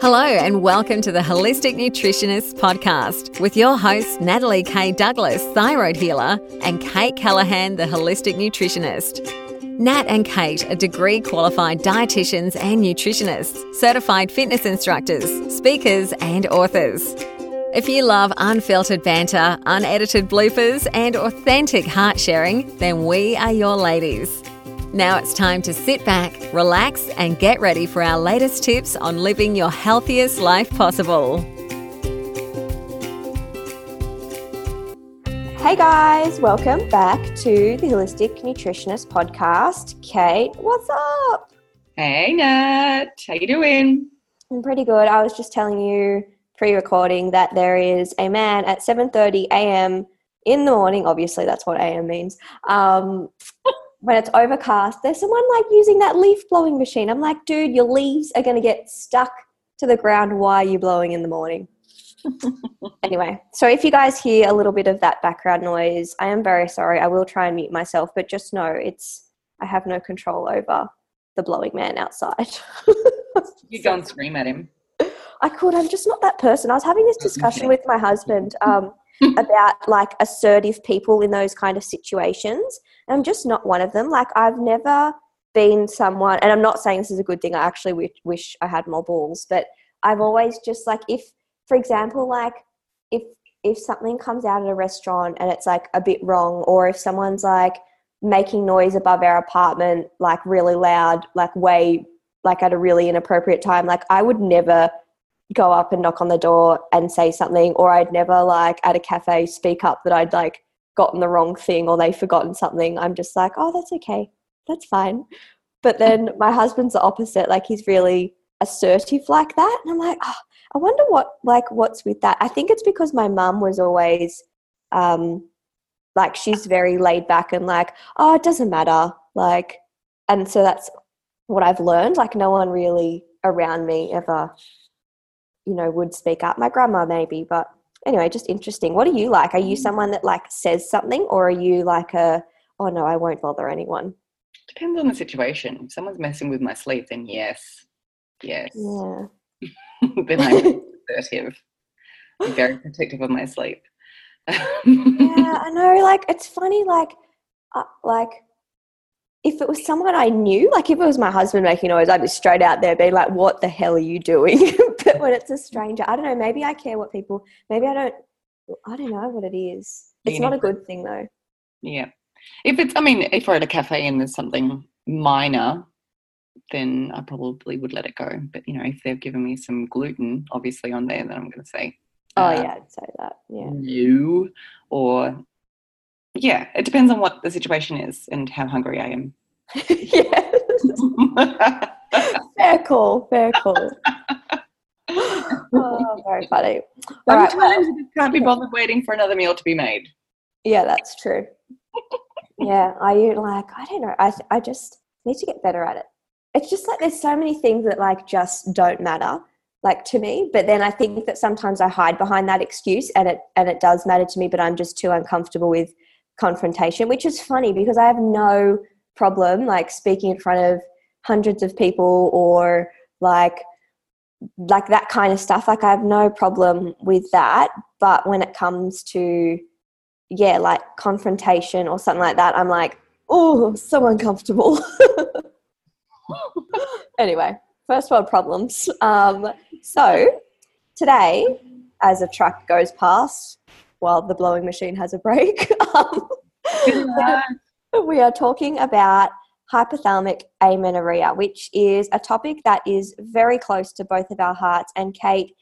Hello, and welcome to the Holistic Nutritionist Podcast with your hosts, Natalie K. Douglas, thyroid healer, and Kate Callaghan, the holistic nutritionist. Nat and Kate are degree qualified dietitians and nutritionists, certified fitness instructors, speakers, and authors. If you love unfiltered banter, unedited bloopers, and authentic heart sharing, then we are your ladies. Now it's time to sit back, relax, and get ready for our latest tips on living your healthiest life possible. Hey guys, welcome back to the Holistic Nutritionist Podcast. Kate, what's up? Hey Nat, how you doing? I'm pretty good. I was just telling you pre-recording that there is a man at 7:30 a.m. in the morning. Obviously, that's what AM means. Um, when it's overcast, there's someone like using that leaf blowing machine. I'm like, dude, your leaves are going to get stuck to the ground. Why are you blowing in the morning? anyway, so if you guys hear a little bit of that background noise, I am very sorry. I will try and mute myself, but just know it's I have no control over the blowing man outside. you go and scream at him. I could. I'm just not that person. I was having this discussion with my husband um, about like assertive people in those kind of situations. I'm just not one of them. Like I've never been someone, and I'm not saying this is a good thing. I actually wish, wish I had more balls, but I've always just like if, for example, like if if something comes out at a restaurant and it's like a bit wrong, or if someone's like making noise above our apartment, like really loud, like way like at a really inappropriate time, like I would never go up and knock on the door and say something, or I'd never like at a cafe speak up that I'd like gotten the wrong thing or they've forgotten something. I'm just like, oh, that's okay, that's fine. But then my husband's the opposite. Like he's really assertive like that, and I'm like, oh, I wonder what like what's with that. I think it's because my mum was always um, like she's very laid back and like, oh, it doesn't matter. Like, and so that's what I've learned. Like, no one really around me ever you know would speak up my grandma maybe but anyway just interesting. What are you like? Are you mm. someone that like says something or are you like a oh no i won't bother anyone depends on the situation. If someone's messing with my sleep then yes. Yes. Yeah. Then i'm assertive. I'm very protective of my sleep. Yeah i know. Like it's funny like uh, like if it was someone I knew, like if it was my husband making noise, I'd be straight out there being like, what the hell are you doing? but when it's a stranger, I don't know, maybe I care what people, maybe I don't, I don't know what it is. It's you not a good thing though. Yeah. If it's, I mean, if we're at a cafe and there's something minor, then I probably would let it go. But, you know, if they've given me some gluten, obviously, on there, then I'm going to say, Oh, uh, yeah, I'd say that. Yeah. No. Or yeah, it depends on what the situation is and how hungry I am. yes. fair call. Fair call. oh, very funny. All right, well, you just can't be bothered waiting for another meal to be made. Yeah, that's true. yeah, are you like I don't know. I I just need to get better at it. It's just like there's so many things that like just don't matter like to me but then i think that sometimes i hide behind that excuse and it and it does matter to me but i'm just too uncomfortable with confrontation, which is funny because I have no problem like speaking in front of hundreds of people or like like that kind of stuff. Like i have no problem with that. But when it comes to yeah like confrontation or something like that i'm like oh so uncomfortable. Anyway first world problems. Um, so today as a truck goes past while the blowing machine has a break. Um, we are talking about hypothalamic amenorrhea, which is a topic that is very close to both of our hearts. And Kate,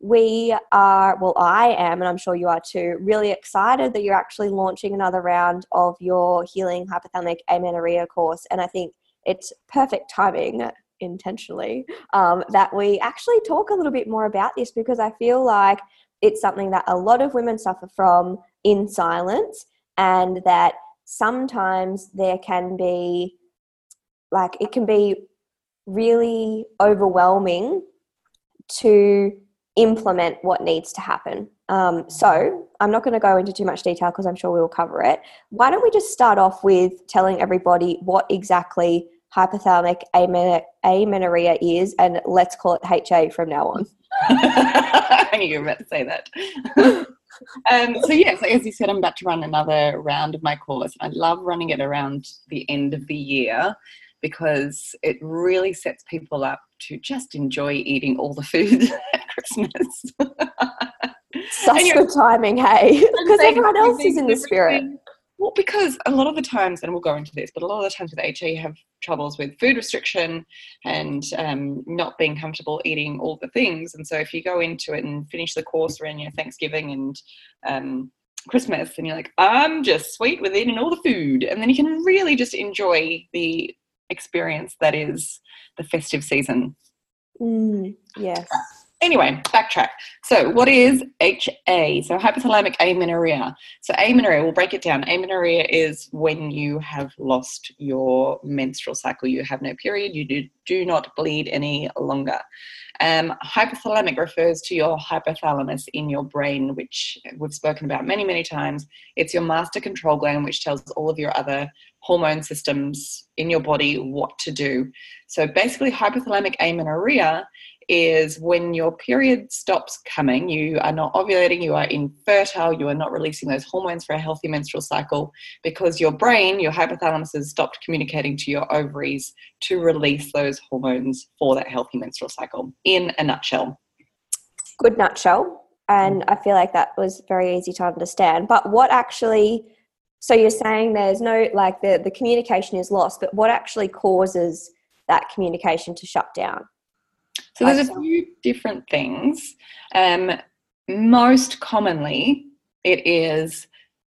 we are, well, I am, and I'm sure you are too, really excited that you're actually launching another round of your Healing Hypothalamic Amenorrhea course. And I think it's perfect timing intentionally um, that we actually talk a little bit more about this because I feel like it's something that a lot of women suffer from in silence, and that sometimes there can be like it can be really overwhelming to implement what needs to happen. Um, so I'm not going to go into too much detail because I'm sure we'll cover it. Why don't we just start off with telling everybody what exactly hypothalamic amen- amenorrhea is, and let's call it HA from now on. I knew you were about to say that. um, so yes, as you said, I'm about to run another round of my course. I love running it around the end of the year because it really sets people up to just enjoy eating all the food at Christmas. Such good timing, hey, because everyone else is in the spirit. Well, because a lot of the times, and we'll go into this, but a lot of the times with you have troubles with food restriction and um, not being comfortable eating all the things. And so, if you go into it and finish the course around your Thanksgiving and um, Christmas, and you're like, I'm just sweet with eating all the food, and then you can really just enjoy the experience that is the festive season. Mm, yes. Anyway, backtrack. So, what is HA? So, hypothalamic amenorrhea. So, amenorrhea, we'll break it down. Amenorrhea is when you have lost your menstrual cycle. You have no period, you do, do not bleed any longer. Um, hypothalamic refers to your hypothalamus in your brain, which we've spoken about many, many times. It's your master control gland, which tells all of your other hormone systems in your body what to do. So, basically, hypothalamic amenorrhea is when your period stops coming, you are not ovulating, you are infertile, you are not releasing those hormones for a healthy menstrual cycle because your brain, your hypothalamus, has stopped communicating to your ovaries to release those hormones for that healthy menstrual cycle, in a nutshell. Good nutshell. And I feel like that was very easy to understand. But what actually, so you're saying there's no, like the, the communication is lost, but what actually causes that communication to shut down? So there's a few different things. Um, most commonly, it is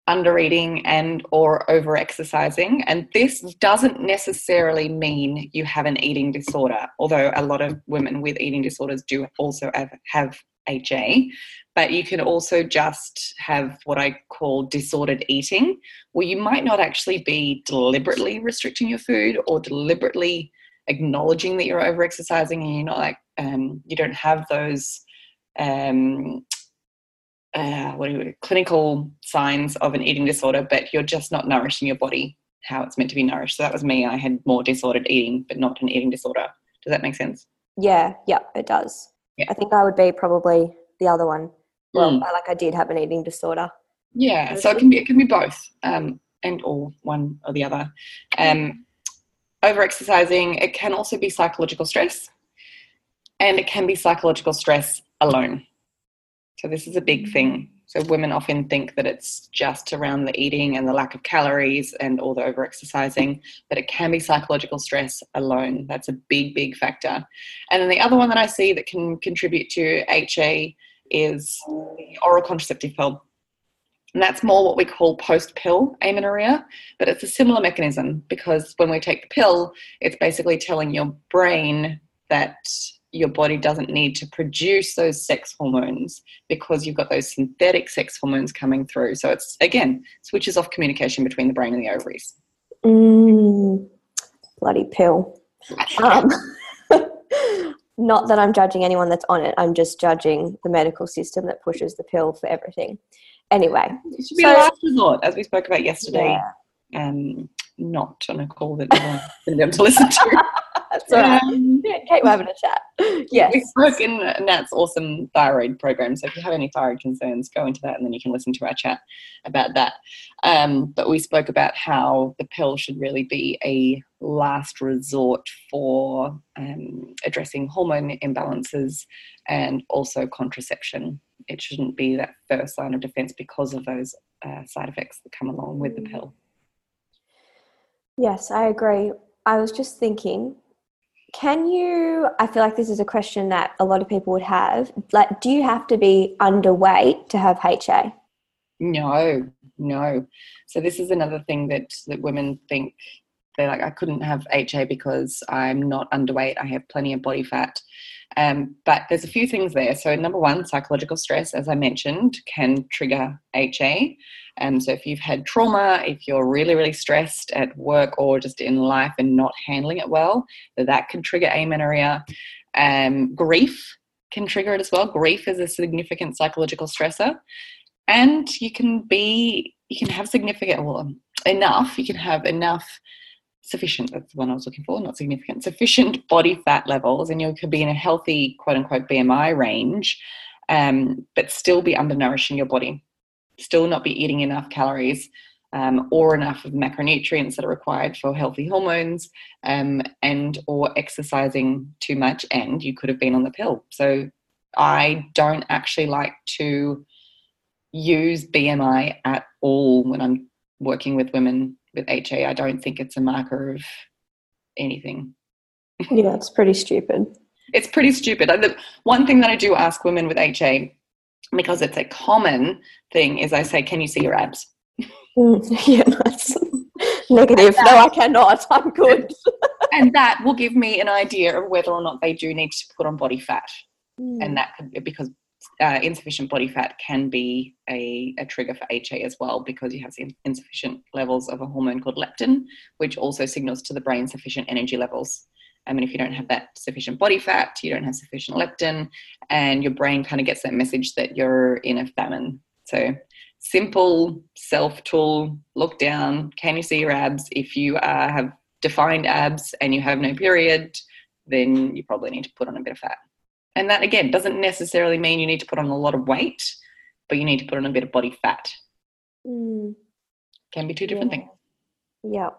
under eating and or over exercising and this doesn't necessarily mean you have an eating disorder although a lot of women with eating disorders do also have, have HA but you can also just have what I call disordered eating where you might not actually be deliberately restricting your food or deliberately acknowledging that you're over exercising and you're not like um, you don't have those um, uh, what do you, clinical signs of an eating disorder, but you're just not nourishing your body how it's meant to be nourished. So that was me. I had more disordered eating, but not an eating disorder. Does that make sense? Yeah, yeah, it does. Yeah. I think I would be probably the other one. Well, mm. Like I did have an eating disorder. Yeah, so it can be it can be both, um, and or one or the other. Um, over exercising, it can also be psychological stress and it can be psychological stress alone. So, this is a big thing. So, women often think that it's just around the eating and the lack of calories and all the over exercising, but it can be psychological stress alone. That's a big, big factor. And then the other one that I see that can contribute to HA is the oral contraceptive pill. And that's more what we call post pill amenorrhea, but it's a similar mechanism because when we take the pill, it's basically telling your brain that your body doesn't need to produce those sex hormones because you've got those synthetic sex hormones coming through. So it's again switches off communication between the brain and the ovaries. Mm, bloody pill. Um, not that I'm judging anyone that's on it. I'm just judging the medical system that pushes the pill for everything. Anyway, it should be so, a last resort, as we spoke about yesterday. Yeah. Um, not on a call that everyone's going to be able to listen to. That's all right. Um, Kate, we're having a chat. Yes. We spoke in Nat's awesome thyroid program. So if you have any thyroid concerns, go into that and then you can listen to our chat about that. Um, but we spoke about how the pill should really be a last resort for um, addressing hormone imbalances and also contraception. It shouldn't be that first line of defense because of those uh, side effects that come along with the pill. Yes, I agree. I was just thinking can you i feel like this is a question that a lot of people would have like do you have to be underweight to have ha no no so this is another thing that that women think they're like i couldn't have ha because i'm not underweight i have plenty of body fat um, but there's a few things there. So, number one, psychological stress, as I mentioned, can trigger HA. Um, so, if you've had trauma, if you're really, really stressed at work or just in life and not handling it well, that can trigger amenorrhea. Um, grief can trigger it as well. Grief is a significant psychological stressor. And you can be, you can have significant, well, enough, you can have enough sufficient, that's the one I was looking for, not significant, sufficient body fat levels, and you could be in a healthy, quote unquote, BMI range, um, but still be undernourishing your body, still not be eating enough calories. Um, or enough of macronutrients that are required for healthy hormones, um, and or exercising too much, and you could have been on the pill. So I don't actually like to use BMI at all when I'm working with women with HA. I don't think it's a marker of anything. Yeah, it's pretty stupid. it's pretty stupid. The one thing that I do ask women with HA, because it's a common thing, is I say, "Can you see your abs?" Mm, yeah, that's negative. no, I cannot. I'm good. and that will give me an idea of whether or not they do need to put on body fat. Mm. And that could be because uh, insufficient body fat can be a, a, trigger for HA as well because you have insufficient levels of a hormone called leptin, which also signals to the brain sufficient energy levels. I mean, if you don't have that sufficient body fat, you don't have sufficient leptin, and your brain kind of gets that message that you're in a famine. So, simple self tool look down. Can you see your abs? If you uh, have defined abs and you have no period, then you probably need to put on a bit of fat. And that again doesn't necessarily mean you need to put on a lot of weight, but you need to put on a bit of body fat. Mm. Can be two different yeah. things. Yeah.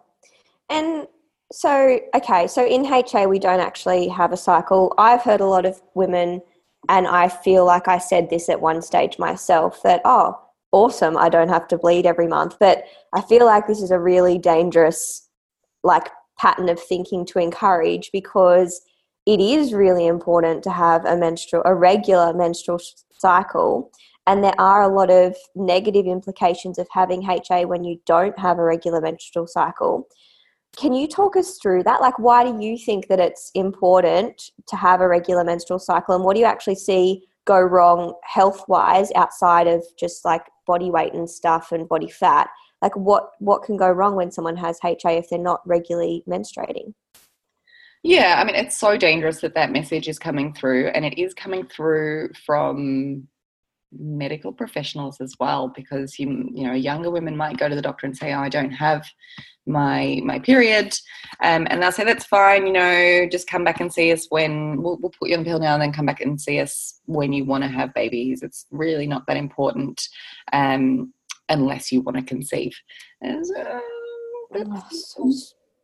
And so, okay, so in HA, we don't actually have a cycle. I've heard a lot of women, and I feel like I said this at one stage myself that, oh, awesome, I don't have to bleed every month. But I feel like this is a really dangerous, like, pattern of thinking to encourage because it is really important to have a menstrual, a regular menstrual cycle. And there are a lot of negative implications of having HA when you don't have a regular menstrual cycle. Can you talk us through that? Like, why do you think that it's important to have a regular menstrual cycle, and what do you actually see go wrong health wise outside of just like body weight and stuff and body fat? Like, what what can go wrong when someone has HA if they're not regularly menstruating? Yeah, I mean, it's so dangerous that that message is coming through, and it is coming through from medical professionals as well because you you know younger women might go to the doctor and say oh, i don't have my my period um, and they'll say that's fine you know just come back and see us when we'll, we'll put you on the pill now and then come back and see us when you want to have babies. It's really not that important um, unless you want to conceive. And so,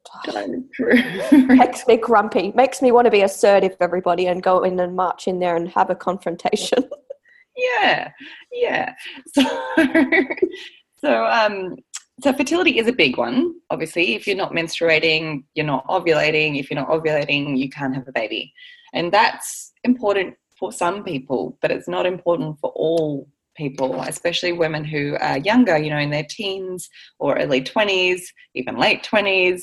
makes me grumpy. Makes me want to be assertive, everybody, and go in and march in there and have a confrontation. yeah, yeah. So, so, um, so fertility is a big one. Obviously, if you're not menstruating, you're not ovulating. If you're not ovulating, you can't have a baby, and that's important for some people, but it's not important for all people, especially women who are younger, you know, in their teens or early 20s, even late 20s.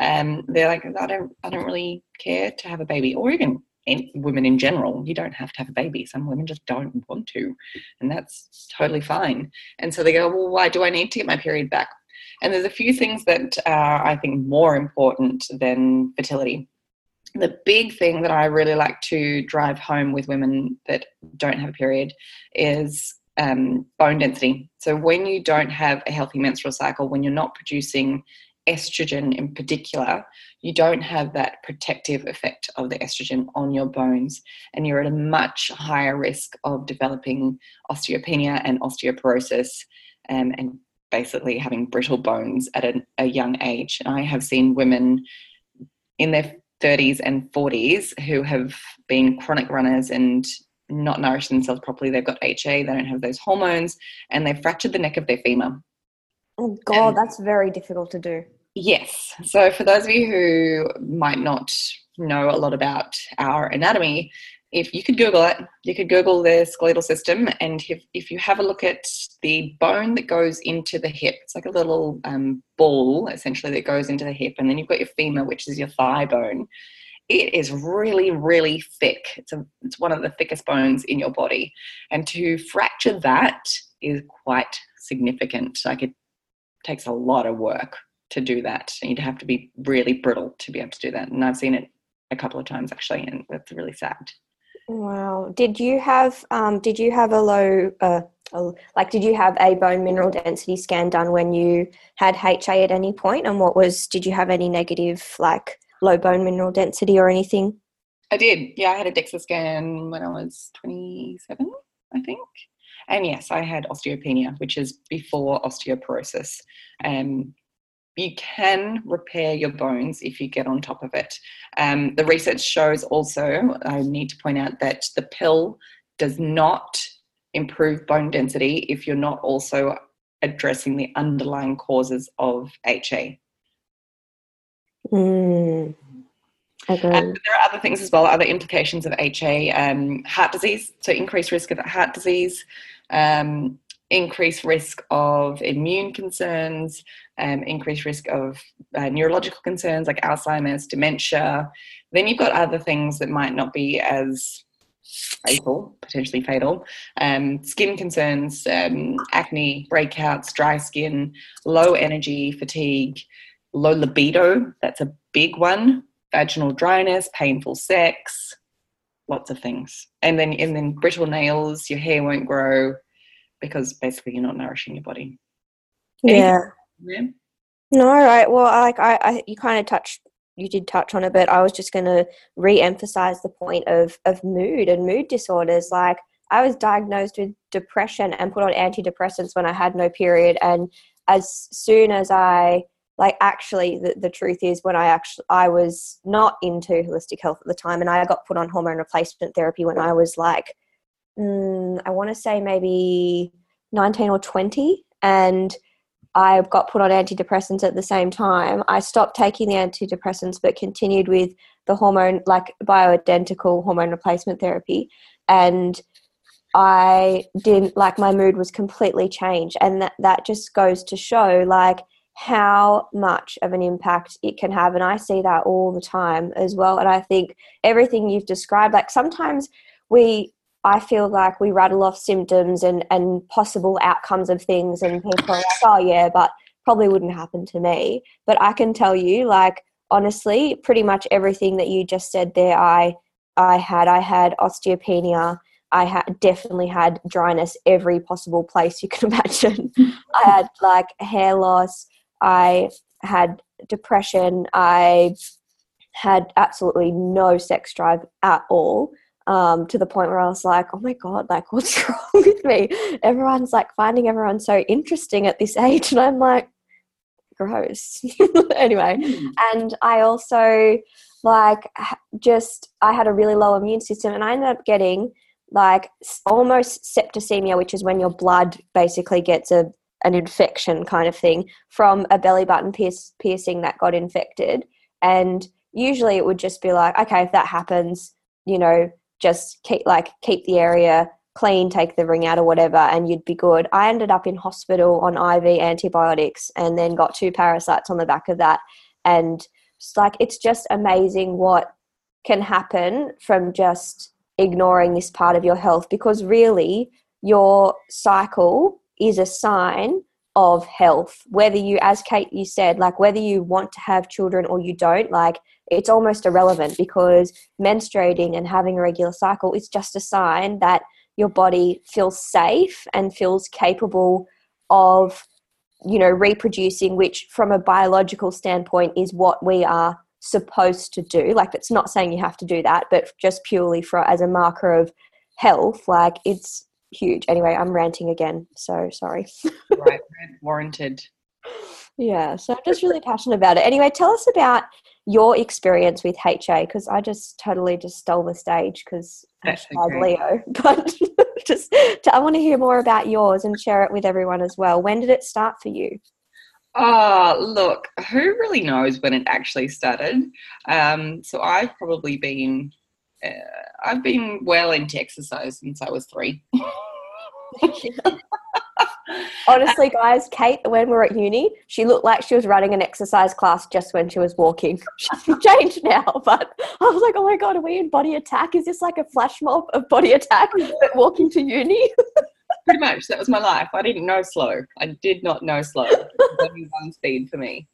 Um, they're like, I don't, I don't really care to have a baby, or even in, women in general. You don't have to have a baby. Some women just don't want to, and that's totally fine. And so they go, well, why do I need to get my period back? And there's a few things that are, I think, more important than fertility the big thing that I really like to drive home with women that don't have a period is um, bone density. So, when you don't have a healthy menstrual cycle, when you're not producing estrogen in particular, you don't have that protective effect of the estrogen on your bones, and you're at a much higher risk of developing osteopenia and osteoporosis um, and basically having brittle bones at a, a young age. And I have seen women in their 30s and 40s who have been chronic runners and not nourished themselves properly. They've got HA, they don't have those hormones, and they've fractured the neck of their femur. Oh, God, and, that's very difficult to do. Yes. So, for those of you who might not know a lot about our anatomy, if you could Google it, you could Google the skeletal system, and if, if you have a look at the bone that goes into the hip, it's like a little um, ball essentially that goes into the hip, and then you've got your femur, which is your thigh bone it is really, really thick. It's, a, it's one of the thickest bones in your body. And to fracture that is quite significant. Like it takes a lot of work to do that. And you'd have to be really brittle to be able to do that. And I've seen it a couple of times actually, and that's really sad. Wow. Did you have um, did you have a low uh, a, like did you have a bone mineral density scan done when you had HA at any point and what was did you have any negative like low bone mineral density or anything? I did. Yeah, I had a DEXA scan when I was 27, I think. And yes, I had osteopenia, which is before osteoporosis. Um, you can repair your bones if you get on top of it. Um, the research shows also, I need to point out that the pill does not improve bone density if you're not also addressing the underlying causes of HA. Mm. Um, there are other things as well, other implications of HA, um, heart disease, so increased risk of heart disease, um, increased risk of immune concerns, um, increased risk of uh, neurological concerns like Alzheimer's, dementia. Then you've got other things that might not be as fatal, potentially fatal, um, skin concerns, um, acne, breakouts, dry skin, low energy, fatigue, low libido. That's a big one. Vaginal dryness, painful sex, lots of things. And then and then brittle nails, your hair won't grow because basically you're not nourishing your body. Yeah. Yeah. No, right. Well, I like I, I you kind of touched you did touch on it, but I was just going to re-emphasize the point of of mood and mood disorders. Like I was diagnosed with depression and put on antidepressants when I had no period, and as soon as I like actually the, the truth is when i actually i was not into holistic health at the time and i got put on hormone replacement therapy when i was like mm, i want to say maybe 19 or 20 and i got put on antidepressants at the same time. I stopped taking the antidepressants but continued with the hormone like bioidentical hormone replacement therapy and i didn't like my mood was completely changed and that, that just goes to show like how much of an impact it can have. And I see that all the time as well. And I think everything you've described, like sometimes we, I feel like we rattle off symptoms and, and possible outcomes of things, and people are like, oh, yeah, but probably wouldn't happen to me. But I can tell you, like, honestly, pretty much everything that you just said there, I, I had. I had osteopenia. I had definitely had dryness every possible place you can imagine. I had like hair loss. I had depression. I had absolutely no sex drive at all. Um, to the point where I was like, oh my God, like, what's wrong with me? Everyone's like finding everyone so interesting at this age. And I'm like, gross. anyway, mm. and I also, like, just, I had a really low immune system and I ended up getting like almost septicemia, which is when your blood basically gets a an infection kind of thing from a belly button pierce, piercing that got infected. And usually it would just be like, okay, if that happens, you know, just keep like keep the area clean, take the ring out or whatever, and you'd be good. I ended up in hospital on IV antibiotics and then got two parasites on the back of that. And it's like it's just amazing what can happen from just ignoring this part of your health because really your cycle is a sign of health. Whether you as kate you said like whether you want to have children or you don't like it's almost irrelevant because menstruating and having a regular cycle is just a sign that your body feels safe and feels capable of you know reproducing which from a biological standpoint is what we are supposed to do. Like it's not saying you have to do that but just purely for as a marker of health like it's huge. Anyway, I'm ranting again, so sorry. right, warranted. Yeah, so I'm just really passionate about it. Anyway, tell us about your experience with HA because I just totally just stole the stage because hashtag Leo. But just I want to hear more about yours and share it with everyone as well. When did it start for you? Oh, look, who really knows when it actually started? Um, so I've probably been uh, I've been well into exercise since I was three. Honestly, guys, Kate, when we were at uni, she looked like she was running an exercise class just when she was walking. She's changed now, but I was like, oh my god, are we in body attack? Is this like a flash mob of body attack but walking to uni? Pretty much, that was my life. I didn't know slow. I did not know slow. only one speed for me.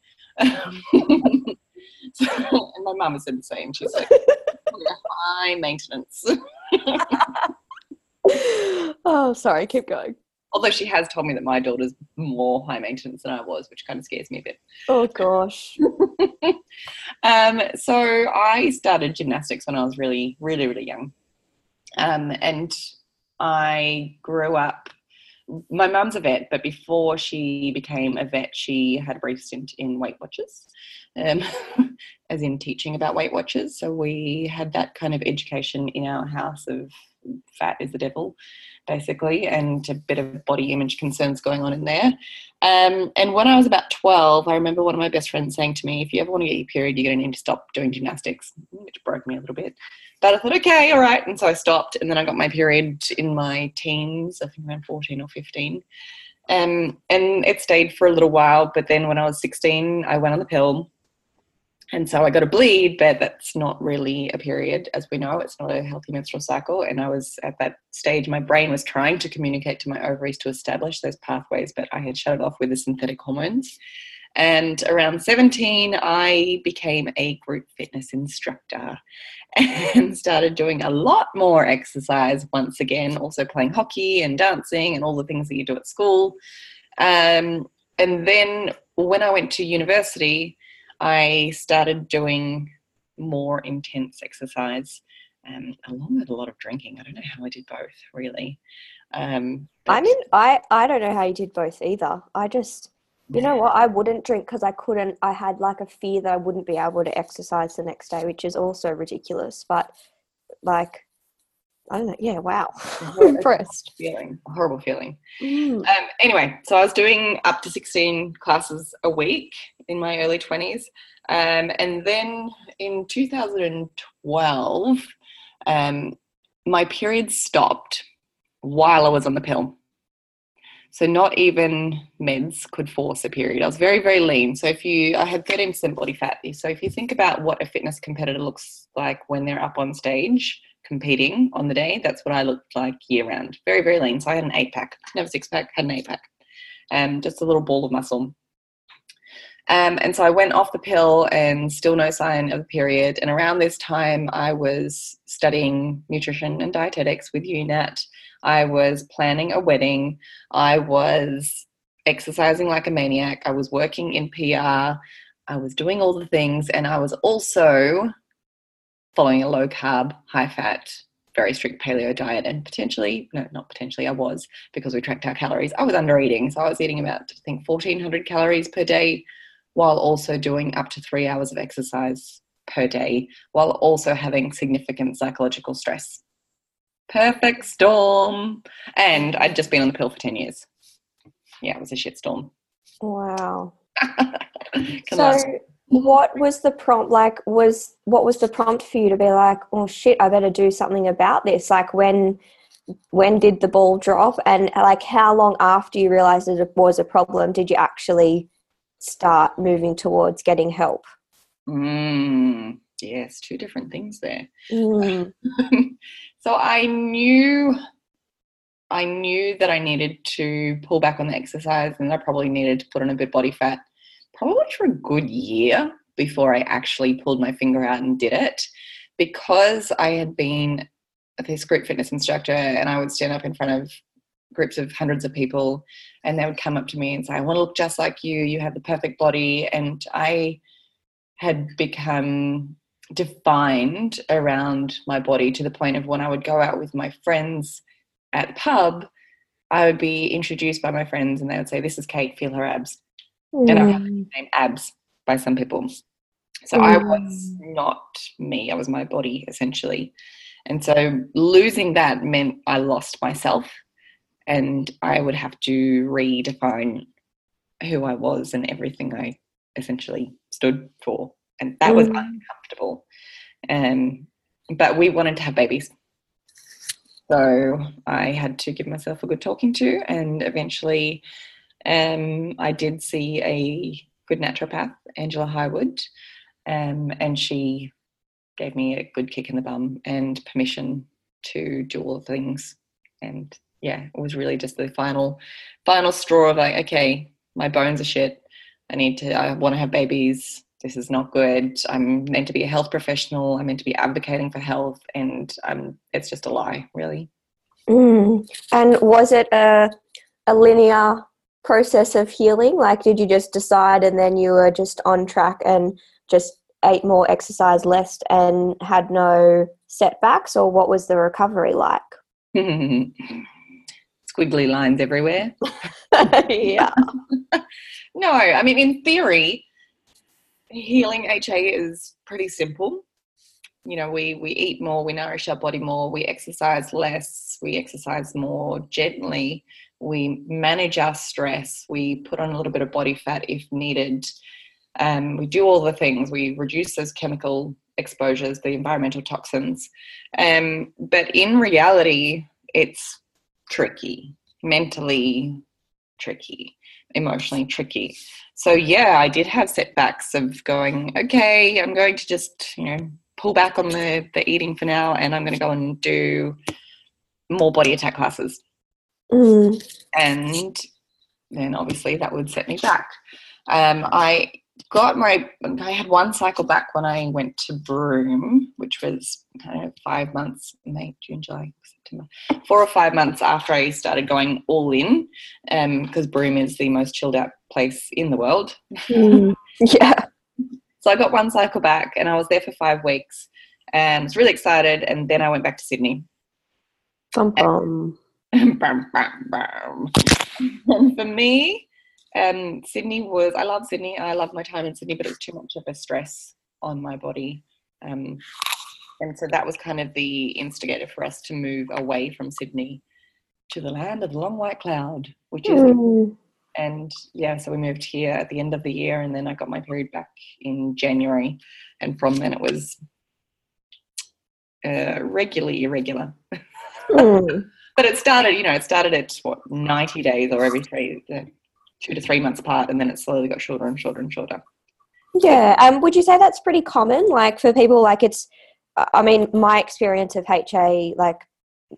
so, and my mum the same. She's like, high maintenance. oh, sorry, keep going. Although she has told me that my daughter's more high maintenance than I was, which kind of scares me a bit. Oh gosh. um, so I started gymnastics when I was really, really, really young. Um, and I grew up. My mum's a vet, but before she became a vet, she had a brief stint in Weight Watchers, um, as in teaching about Weight Watchers. So we had that kind of education in our house of fat is the devil, basically, and a bit of body image concerns going on in there. Um, and when I was about 12, I remember one of my best friends saying to me, if you ever want to get your period, you're going to need to stop doing gymnastics, which broke me a little bit. But I thought, okay, all right. And so I stopped, and then I got my period in my teens, I think around 14 or 15. Um, and it stayed for a little while, but then when I was 16, I went on the pill and so I got a bleed, but that's not really a period, as we know. It's not a healthy menstrual cycle. And I was at that stage, my brain was trying to communicate to my ovaries to establish those pathways, but I had shut it off with the synthetic hormones. And around 17, I became a group fitness instructor and started doing a lot more exercise once again, also playing hockey and dancing and all the things that you do at school. Um, and then when I went to university, I started doing more intense exercise um, along with a lot of drinking. I don't know how I did both really. Um, I mean, I, I don't know how you did both either. I just, you know what, I wouldn't drink because I couldn't, I had like a fear that I wouldn't be able to exercise the next day, which is also ridiculous. But like, I don't know. Yeah, wow. Impressed. Feeling, horrible feeling. Mm. Um, anyway, so I was doing up to 16 classes a week in my early 20s. Um, and then in 2012, um, my period stopped while I was on the pill. So not even meds could force a period. I was very, very lean. So if you, I had 13% body fat. So if you think about what a fitness competitor looks like when they're up on stage competing on the day, that's what I looked like year round. Very, very lean. So I had an eight pack, never six pack, had an eight pack. Um, just a little ball of muscle. Um, and so I went off the pill and still no sign of a period. And around this time, I was studying nutrition and dietetics with UNAT. I was planning a wedding. I was exercising like a maniac. I was working in PR. I was doing all the things. And I was also following a low carb, high fat, very strict paleo diet. And potentially, no, not potentially, I was because we tracked our calories. I was under eating. So I was eating about, I think, 1400 calories per day while also doing up to three hours of exercise per day, while also having significant psychological stress. Perfect storm. And I'd just been on the pill for 10 years. Yeah, it was a shit storm. Wow. So, what was the prompt like? Was what was the prompt for you to be like, oh shit, I better do something about this? Like when when did the ball drop and like how long after you realized that it was a problem did you actually start moving towards getting help Mm, yes, two different things there. Mm. so I knew I knew that I needed to pull back on the exercise and I probably needed to put on a bit body fat probably for a good year before I actually pulled my finger out and did it because I had been this group fitness instructor and I would stand up in front of groups of hundreds of people and they would come up to me and say, I want to look just like you, you have the perfect body. And I had become defined around my body to the point of when I would go out with my friends at the pub, I would be introduced by my friends and they would say, This is Kate, feel her abs. And I have the Mm. name abs by some people. So I was Mm. not me, I was my body essentially. And so losing that meant I lost myself and I would have to redefine who I was and everything I essentially stood for. And that was Mm. uncomfortable. Um, but we wanted to have babies. So I had to give myself a good talking to, and eventually um, I did see a good naturopath, Angela Hywood, um, and she gave me a good kick in the bum and permission to do all the things. And yeah, it was really just the final, final straw of like, okay, my bones are shit. I need to. I want to have babies. This is not good. I'm meant to be a health professional. I'm meant to be advocating for health, and I'm. It's just a lie, really. Mm. And was it a a linear process of healing? Like, did you just decide and then you were just on track and just ate more, exercise less, and had no setbacks, or what was the recovery like? Squiggly lines everywhere. yeah. no, I mean, in theory, healing HA is pretty simple. You know, we, we eat more, we nourish our body more, we exercise less, we exercise more gently, we manage our stress, we put on a little bit of body fat if needed. Um, we do all the things, we reduce those chemical exposures, the environmental toxins. Um, but in reality, it's tricky, mentally tricky, emotionally tricky. So yeah, I did have setbacks of going, okay, I'm going to just, you know, pull back on the, the eating for now and I'm going to go and do more body attack classes. Mm. And then obviously that would set me back. Um, I got my I had one cycle back when I went to Broome, which was kind of five months, May, June, July, September, four or five months after I started going all in, because um, Broome is the most chilled out place in the world. Mm. Yeah. so I got one cycle back, and I was there for five weeks, and was really excited. And then I went back to Sydney. Bum, bum. Bum, bum, bum. and for me, um, Sydney was, I love Sydney. I love my time in Sydney, but it was too much of a stress on my body. Um, and so that was kind of the instigator for us to move away from Sydney to the land of the long white cloud, which is, mm. and yeah, so we moved here at the end of the year, and then I got my period back in January, and from then it was uh, regularly irregular. But it started, you know, it started at what ninety days or every three, two to three months apart, and then it slowly got shorter and shorter and shorter. Yeah. Um, would you say that's pretty common? Like for people, like it's, I mean, my experience of HA, like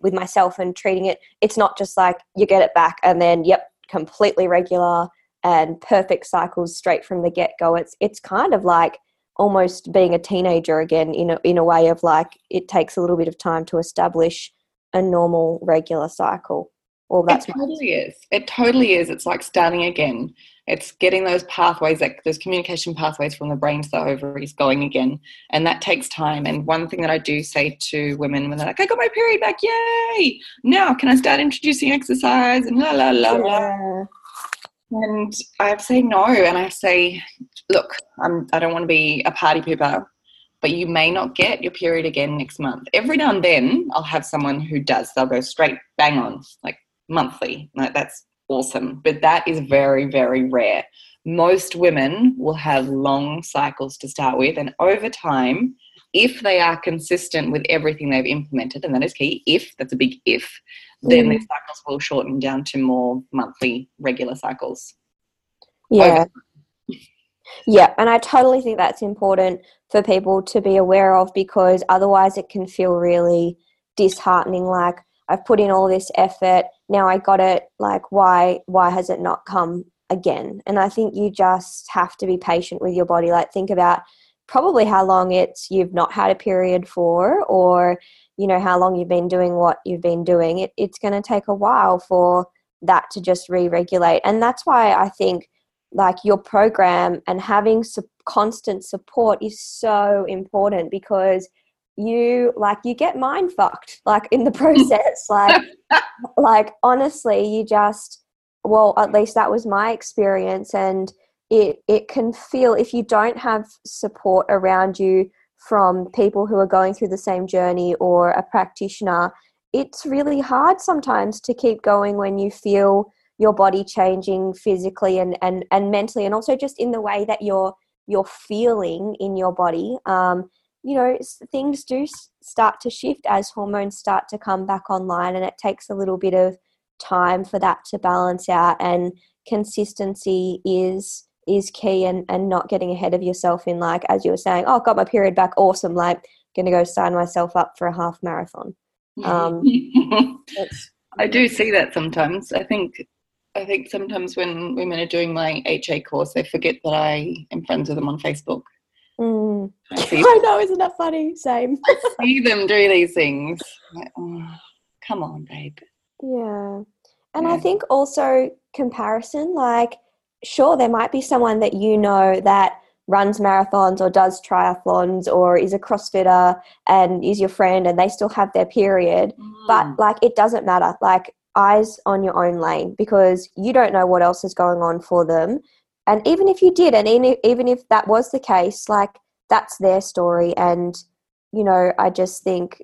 with myself and treating it, it's not just like you get it back and then, yep, completely regular and perfect cycles straight from the get go. It's it's kind of like almost being a teenager again in a, in a way of like it takes a little bit of time to establish a normal regular cycle. Well, that's it totally is. It totally is. It's like starting again. It's getting those pathways, like those communication pathways from the brain to the ovaries going again. And that takes time. And one thing that I do say to women when they're like, I got my period back, yay! Now can I start introducing exercise and la la la la. And I say no, and I say, look, I'm, I don't want to be a party pooper, but you may not get your period again next month. Every now and then, I'll have someone who does. They'll go straight bang on, like monthly. Like, that's awesome. But that is very, very rare. Most women will have long cycles to start with, and over time, if they are consistent with everything they've implemented, and that is key, if that's a big if, then mm. their cycles will shorten down to more monthly regular cycles. Yeah. Over. Yeah, and I totally think that's important for people to be aware of because otherwise it can feel really disheartening like I've put in all this effort now I got it like why why has it not come again? And I think you just have to be patient with your body like think about probably how long it's you've not had a period for or you know how long you've been doing what you've been doing. It, it's going to take a while for that to just re-regulate and that's why I think like your program and having su- constant support is so important because you like you get mind fucked like in the process. Like like honestly you just well at least that was my experience and it it can feel if you don't have support around you from people who are going through the same journey or a practitioner it's really hard sometimes to keep going when you feel your body changing physically and and, and mentally and also just in the way that you're you're feeling in your body um, you know things do start to shift as hormones start to come back online and it takes a little bit of time for that to balance out and consistency is is key and and not getting ahead of yourself in like as you were saying oh got my period back awesome like gonna go sign myself up for a half marathon. Um, i do see that sometimes. I think i think sometimes when women are doing my ha course they forget that i am friends with them on facebook Mm. I know, isn't that funny? Same. I see them do these things. Like, oh, come on, babe. Yeah. And I think also comparison, like, sure, there might be someone that you know that runs marathons or does triathlons or is a crossfitter and is your friend and they still have their period mm. but like it doesn't matter like eyes on your own lane because you don't know what else is going on for them and even if you did and even if that was the case like that's their story and you know i just think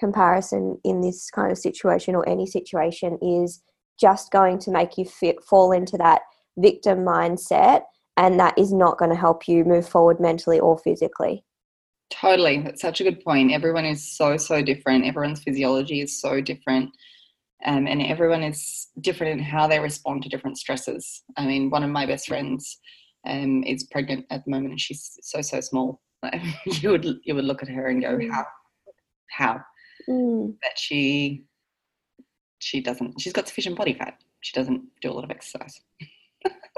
comparison in this kind of situation or any situation is just going to make you fit, fall into that victim mindset and that is not going to help you move forward mentally or physically. Totally. That's such a good point. Everyone is so, so different. Everyone's physiology is so different. Um, and everyone is different in how they respond to different stresses. I mean, one of my best friends um, is pregnant at the moment and she's so, so small. you would you would look at her and go, mm. how? How? Mm. That she she doesn't she's got sufficient body fat. She doesn't do a lot of exercise.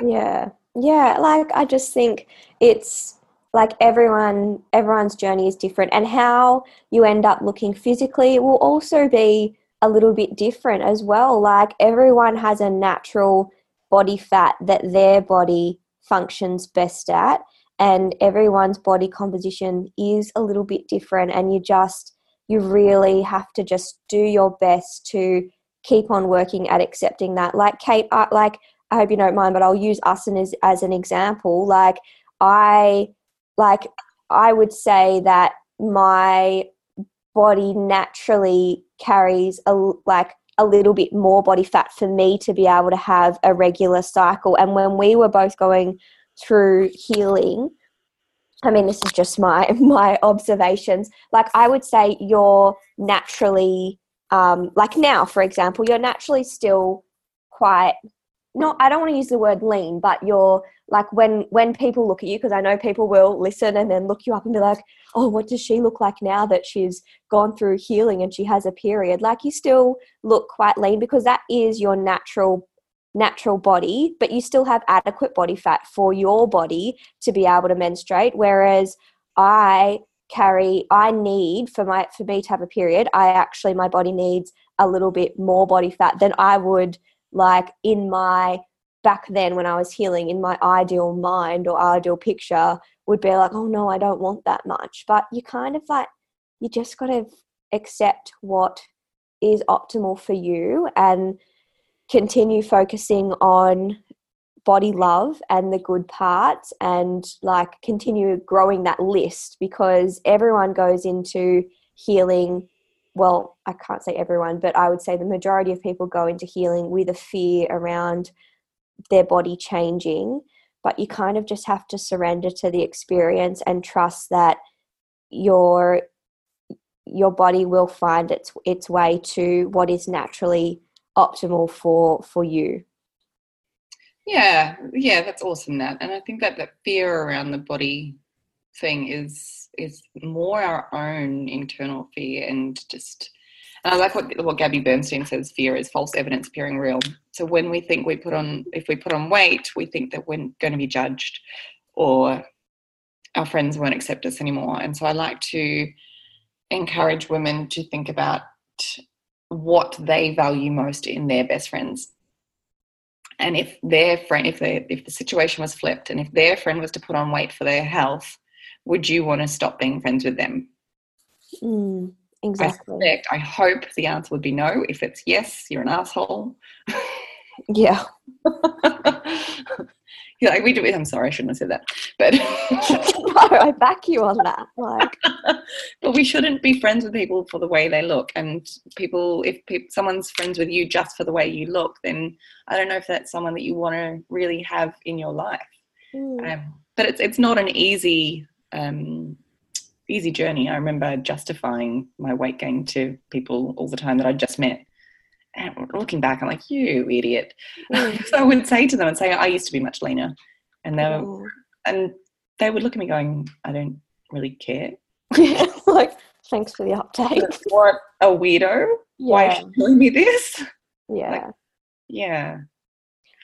yeah yeah like i just think it's like everyone everyone's journey is different and how you end up looking physically will also be a little bit different as well like everyone has a natural body fat that their body functions best at and everyone's body composition is a little bit different and you just you really have to just do your best to keep on working at accepting that like kate uh, like I hope you don't mind, but I'll use us as, as an example. Like I, like I would say that my body naturally carries a like a little bit more body fat for me to be able to have a regular cycle. And when we were both going through healing, I mean, this is just my my observations. Like I would say, you're naturally, um, like now, for example, you're naturally still quite not I don't want to use the word lean, but you're like when when people look at you because I know people will listen and then look you up and be like, "Oh, what does she look like now that she's gone through healing and she has a period?" Like you still look quite lean because that is your natural natural body, but you still have adequate body fat for your body to be able to menstruate whereas I carry I need for my for me to have a period, I actually my body needs a little bit more body fat than I would like in my back then when I was healing in my ideal mind or ideal picture would be like, oh no, I don't want that much. But you kind of like, you just got to accept what is optimal for you and continue focusing on body love and the good parts and like continue growing that list because everyone goes into healing well, I can't say everyone, but I would say the majority of people go into healing with a fear around their body changing. But you kind of just have to surrender to the experience and trust that your your body will find its its way to what is naturally optimal for for you. Yeah, yeah, that's awesome, Nat. And I think that that fear around the body thing is is more our own internal fear and just and I like what what Gabby Bernstein says fear is false evidence appearing real. So when we think we put on if we put on weight, we think that we're going to be judged or our friends won't accept us anymore. And so I like to encourage women to think about what they value most in their best friends. And if their friend if they if the situation was flipped and if their friend was to put on weight for their health, would you want to stop being friends with them? Mm, exactly. I, suspect, I hope the answer would be no. If it's yes, you're an asshole. Yeah. yeah, like we do. I'm sorry, I shouldn't have said that, but no, I back you on that. Like, but we shouldn't be friends with people for the way they look. And people, if someone's friends with you just for the way you look, then I don't know if that's someone that you want to really have in your life. Mm. Um, but it's it's not an easy um, easy journey. I remember justifying my weight gain to people all the time that I just met. And looking back, I'm like, you idiot. Mm. so I would say to them and say, I used to be much leaner. And they were, mm. and they would look at me going, I don't really care. Like, thanks for the update. What a weirdo. Yeah. Why are you telling me this? Yeah. Like, yeah.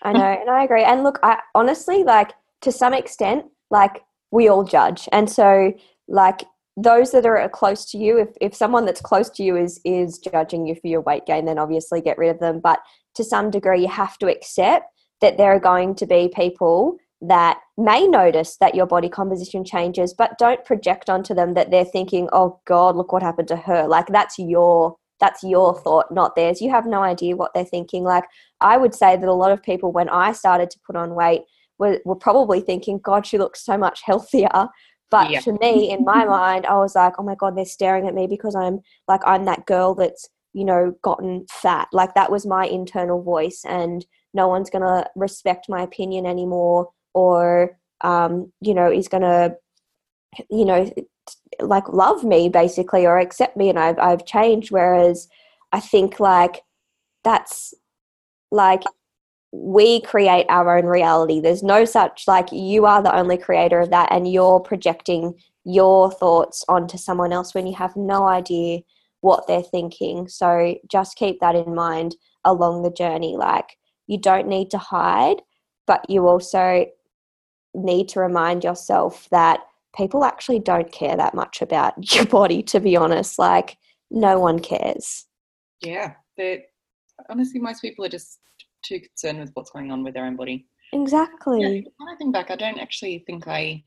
I know, and I agree. And look, I honestly like to some extent, like we all judge. And so, like, those that are close to you if, if someone that's close to you is is judging you for your weight gain then obviously get rid of them. But to some degree you have to accept that there are going to be people that may notice that your body composition changes but don't project onto them that they're thinking oh god look what happened to her. Like that's your that's your thought not theirs. You have no idea what they're thinking. Like i would say that a lot of people when i started to put on weight were, were probably thinking god she looks so much healthier but yeah. for me, in my mind, I was like, oh my God, they're staring at me because I'm like, I'm that girl that's, you know, gotten fat. Like that was my internal voice, and no one's going to respect my opinion anymore or, um, you know, is going to, you know, like love me basically or accept me. And I've, I've changed. Whereas I think like that's like we create our own reality. There's no such like you are the only creator of that, and you're projecting your thoughts onto someone else when you have no idea what they're thinking. So just keep that in mind along the journey. Like you don't need to hide, but you also need to remind yourself that people actually don't care that much about your body, to be honest. Like no one cares. Yeah. But honestly, most people are just too concerned with what's going on with their own body. Exactly. Yeah, when I think back, I don't actually think I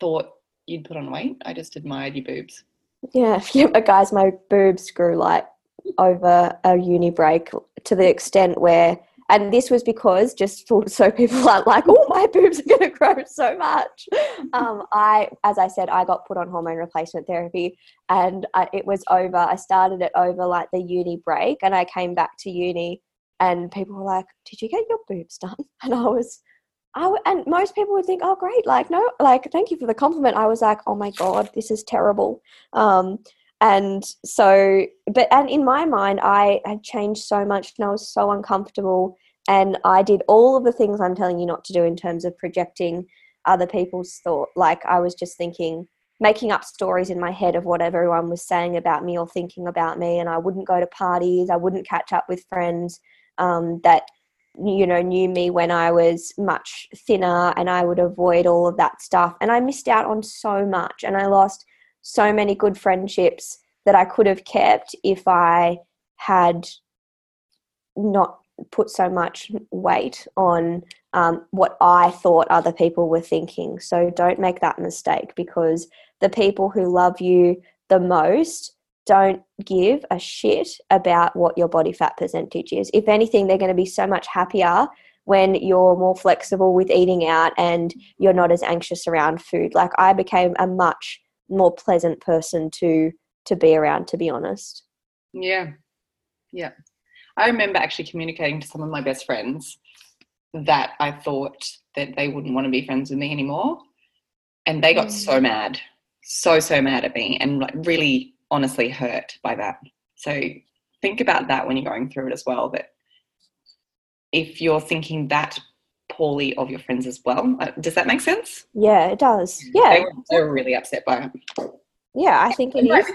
thought you'd put on weight. I just admired your boobs. Yeah, yeah, but guys, my boobs grew like over a uni break to the extent where, and this was because just for, so people aren't like, oh, my boobs are going to grow so much. Um, I, as I said, I got put on hormone replacement therapy, and I, it was over. I started it over like the uni break, and I came back to uni and people were like, "Did you get your boobs done?" And I was, I w- and most people would think, "Oh, great!" Like, no, like, thank you for the compliment. I was like, "Oh my god, this is terrible." Um, and so, but and in my mind, I had changed so much, and I was so uncomfortable. And I did all of the things I'm telling you not to do in terms of projecting other people's thought. Like I was just thinking, making up stories in my head of what everyone was saying about me or thinking about me and i wouldn't go to parties i wouldn't catch up with friends um, that you know knew me when I was much thinner, and I would avoid all of that stuff. And I missed out on so much, and I lost so many good friendships that I could have kept if I had not put so much weight on um, what I thought other people were thinking. So don't make that mistake because the people who love you the most don't give a shit about what your body fat percentage is. If anything, they're going to be so much happier when you're more flexible with eating out and you're not as anxious around food. Like I became a much more pleasant person to to be around to be honest. Yeah. Yeah. I remember actually communicating to some of my best friends that I thought that they wouldn't want to be friends with me anymore. And they got mm. so mad, so, so mad at me and like really honestly hurt by that. So think about that when you're going through it as well. That if you're thinking that poorly of your friends as well, uh, does that make sense? Yeah, it does. Yeah, they were, they were really upset by it. Yeah, I think it is.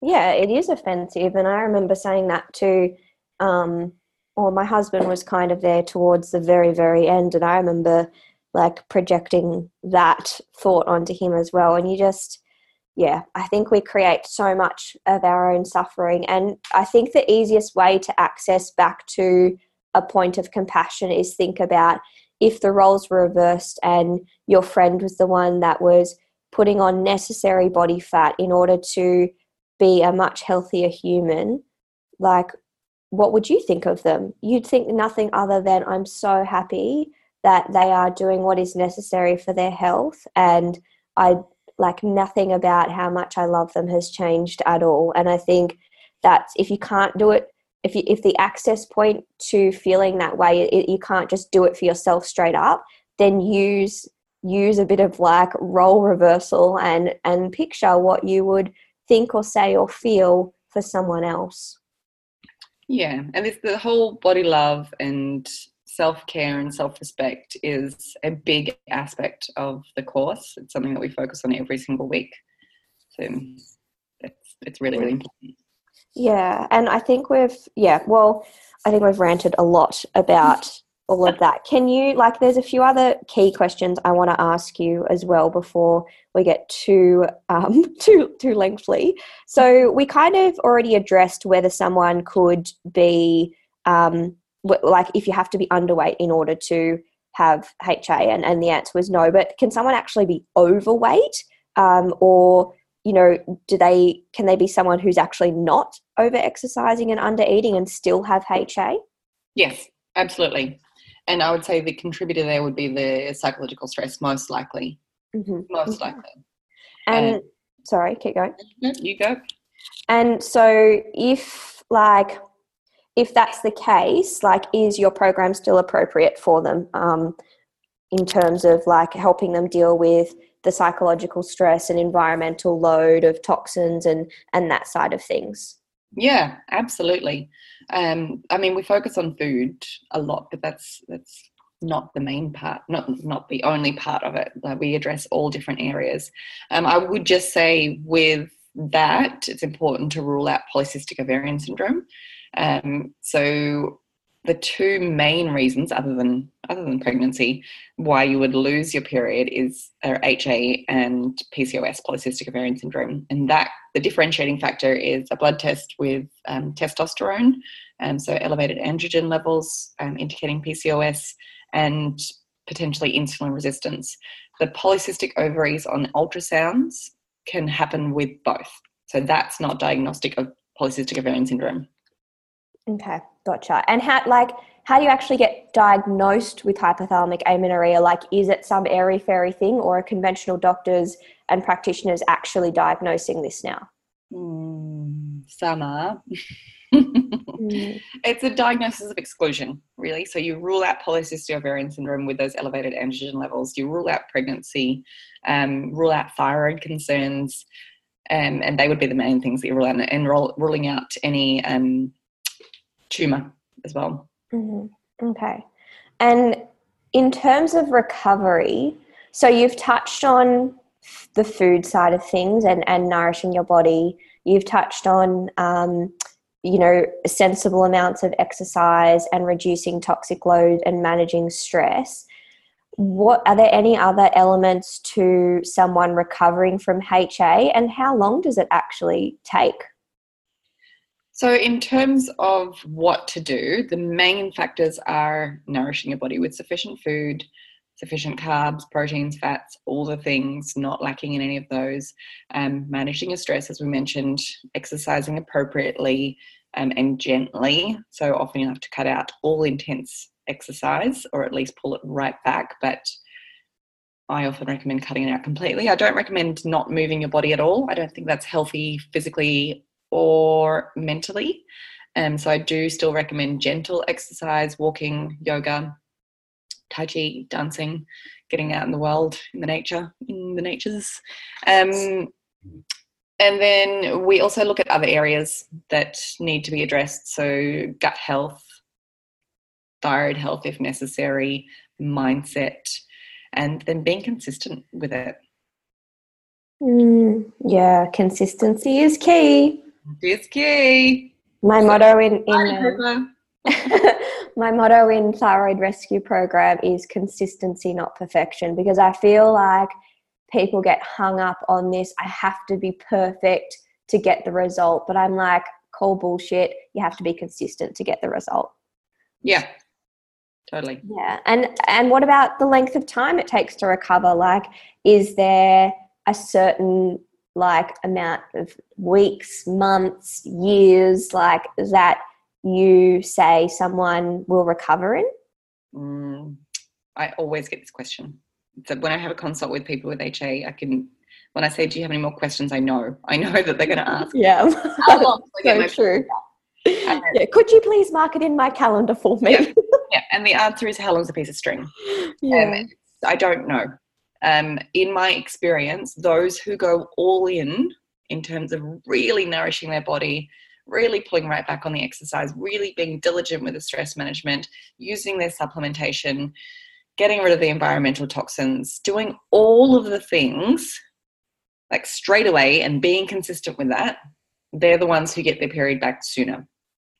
Yeah, it is offensive, and I remember saying that to. Um, or my husband was kind of there towards the very, very end, and I remember like projecting that thought onto him as well. And you just, yeah, I think we create so much of our own suffering. And I think the easiest way to access back to a point of compassion is think about if the roles were reversed and your friend was the one that was putting on necessary body fat in order to be a much healthier human, like what would you think of them? You'd think nothing other than I'm so happy that they are doing what is necessary for their health and I like nothing about how much I love them has changed at all. And I think that if you can't do it, if you, if the access point to feeling that way, it, you can't just do it for yourself straight up. Then use use a bit of like role reversal and and picture what you would think or say or feel for someone else. Yeah, and it's the whole body love and self care and self respect is a big aspect of the course. It's something that we focus on every single week. So it's, it's really, really important. Yeah, and I think we've, yeah, well, I think we've ranted a lot about all of that. Can you like? There's a few other key questions I want to ask you as well before we get too um, too too lengthy. So we kind of already addressed whether someone could be um, like if you have to be underweight in order to have HA, and, and the answer was no. But can someone actually be overweight, um, or you know, do they can they be someone who's actually not over exercising and under eating and still have HA? Yes, absolutely. And I would say the contributor there would be the psychological stress, most likely. Mm-hmm. Most mm-hmm. likely. And, and sorry, keep going. You go. And so, if like if that's the case, like, is your program still appropriate for them um, in terms of like helping them deal with the psychological stress and environmental load of toxins and and that side of things? Yeah, absolutely. Um, I mean, we focus on food a lot, but that's that's not the main part, not not the only part of it. Like we address all different areas. Um, I would just say with that, it's important to rule out polycystic ovarian syndrome. Um, so the two main reasons, other than other than pregnancy, why you would lose your period is are HA and PCOS, polycystic ovarian syndrome, and that the differentiating factor is a blood test with um, testosterone, and so elevated androgen levels, um, indicating PCOS, and potentially insulin resistance. The polycystic ovaries on ultrasounds can happen with both, so that's not diagnostic of polycystic ovarian syndrome. Okay, gotcha. And how like how do you actually get diagnosed with hypothalamic amenorrhea? Like, is it some airy fairy thing, or are conventional doctors and practitioners actually diagnosing this now? Mm, some are. mm. It's a diagnosis of exclusion, really. So you rule out polycystic ovarian syndrome with those elevated androgen levels. You rule out pregnancy, um, rule out thyroid concerns, um, and they would be the main things that you rule out, and roll, ruling out any um, tumor as well. Mm-hmm. Okay. And in terms of recovery, so you've touched on the food side of things and, and nourishing your body. You've touched on, um, you know, sensible amounts of exercise and reducing toxic load and managing stress. What are there any other elements to someone recovering from HA, and how long does it actually take? So, in terms of what to do, the main factors are nourishing your body with sufficient food, sufficient carbs, proteins, fats, all the things, not lacking in any of those. Um, managing your stress, as we mentioned, exercising appropriately um, and gently. So, often you have to cut out all intense exercise or at least pull it right back. But I often recommend cutting it out completely. I don't recommend not moving your body at all. I don't think that's healthy physically or mentally. Um, so I do still recommend gentle exercise, walking, yoga, tai chi, dancing, getting out in the world, in the nature, in the natures. Um, and then we also look at other areas that need to be addressed. So gut health, thyroid health if necessary, mindset, and then being consistent with it. Mm, yeah, consistency is key. It's key. My motto in, in um, my motto in thyroid rescue program is consistency, not perfection, because I feel like people get hung up on this. I have to be perfect to get the result, but I'm like, call bullshit. You have to be consistent to get the result. Yeah, totally. Yeah, and and what about the length of time it takes to recover? Like, is there a certain like amount of weeks, months, years, like that you say someone will recover in? Mm, I always get this question. So when I have a consult with people with HA, I can when I say, "Do you have any more questions?" I know, I know that they're going to ask. Yeah, how long? so true. Um, yeah, could you please mark it in my calendar for me? Yeah, yeah. and the answer is how long's a piece of string? Yeah, um, I don't know um, in my experience, those who go all in in terms of really nourishing their body, really pulling right back on the exercise, really being diligent with the stress management, using their supplementation, getting rid of the environmental toxins, doing all of the things like straight away and being consistent with that, they're the ones who get their period back sooner.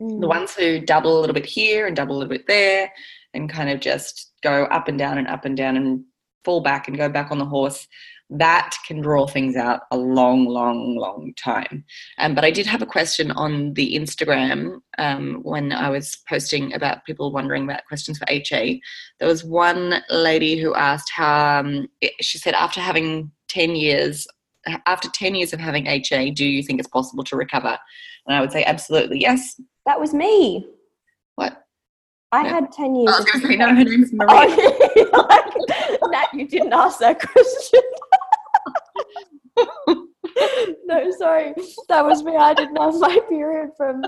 Mm. The ones who double a little bit here and double a little bit there and kind of just go up and down and up and down and fall back and go back on the horse, that can draw things out a long, long, long time. Um, but I did have a question on the Instagram um, when I was posting about people wondering about questions for HA. There was one lady who asked how, um, she said, after having 10 years, after 10 years of having HA, do you think it's possible to recover? And I would say, absolutely, yes. That was me. I had 10 years. I was going to say, no, her name's Maria. Oh, like, Nat, you didn't ask that question. no, sorry. That was me. I didn't have my period from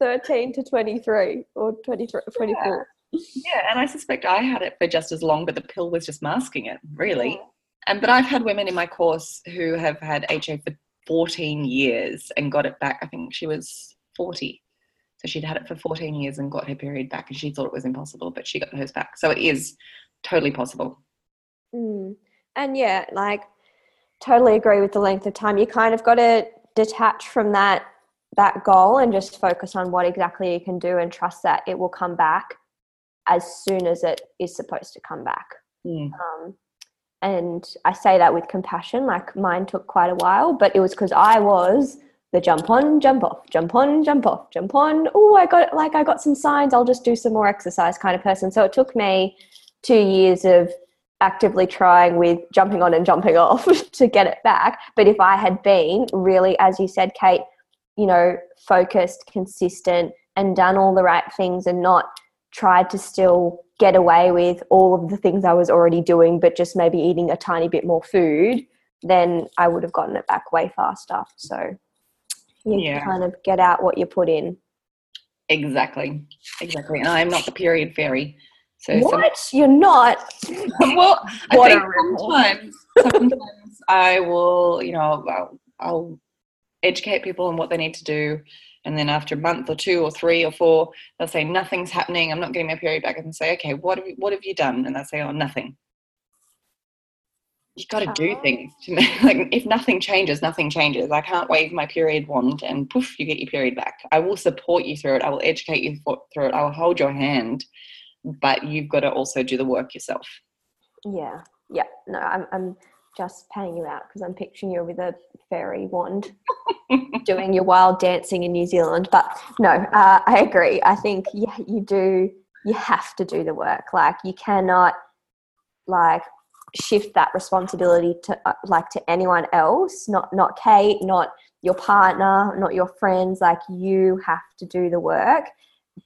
13 to 23 or 23, 24. Yeah. yeah, and I suspect I had it for just as long, but the pill was just masking it, really. And but I've had women in my course who have had HA for 14 years and got it back. I think she was 40. So she'd had it for 14 years and got her period back, and she thought it was impossible, but she got hers back. So it is totally possible. Mm. And yeah, like totally agree with the length of time. You kind of got to detach from that that goal and just focus on what exactly you can do and trust that it will come back as soon as it is supposed to come back. Mm. Um, and I say that with compassion. Like mine took quite a while, but it was because I was the jump on, jump off, jump on, jump off, jump on. Oh, I got like I got some signs. I'll just do some more exercise kind of person. So it took me two years of actively trying with jumping on and jumping off to get it back. But if I had been really, as you said, Kate, you know, focused, consistent, and done all the right things and not tried to still get away with all of the things I was already doing, but just maybe eating a tiny bit more food, then I would have gotten it back way faster. So you Yeah. kind of get out what you put in. Exactly, exactly. And I'm not the period fairy. So some- What? You're not? well, I What think sometimes, sometimes I will, you know, I'll, I'll educate people on what they need to do, and then after a month or two or three or four, they'll say nothing's happening. I'm not getting my period back, and say, okay, what have you, what have you done? And they'll say, oh, nothing. You got to do Oh. things. To make, like if nothing changes, nothing changes. I can't wave my period wand and poof, you get your period back. I will support you through it. I will educate you through it. I will hold your hand, but you've got to also do the work yourself. Yeah, yeah. No, I'm, I'm just paying you out because I'm picturing you with a fairy wand doing your wild dancing in New Zealand. But no, uh, I agree. I think yeah, you do. You have to do the work. Like you cannot like shift that responsibility to uh, like to anyone else. Not not Kate. Not your partner. Not your friends. Like you have to do the work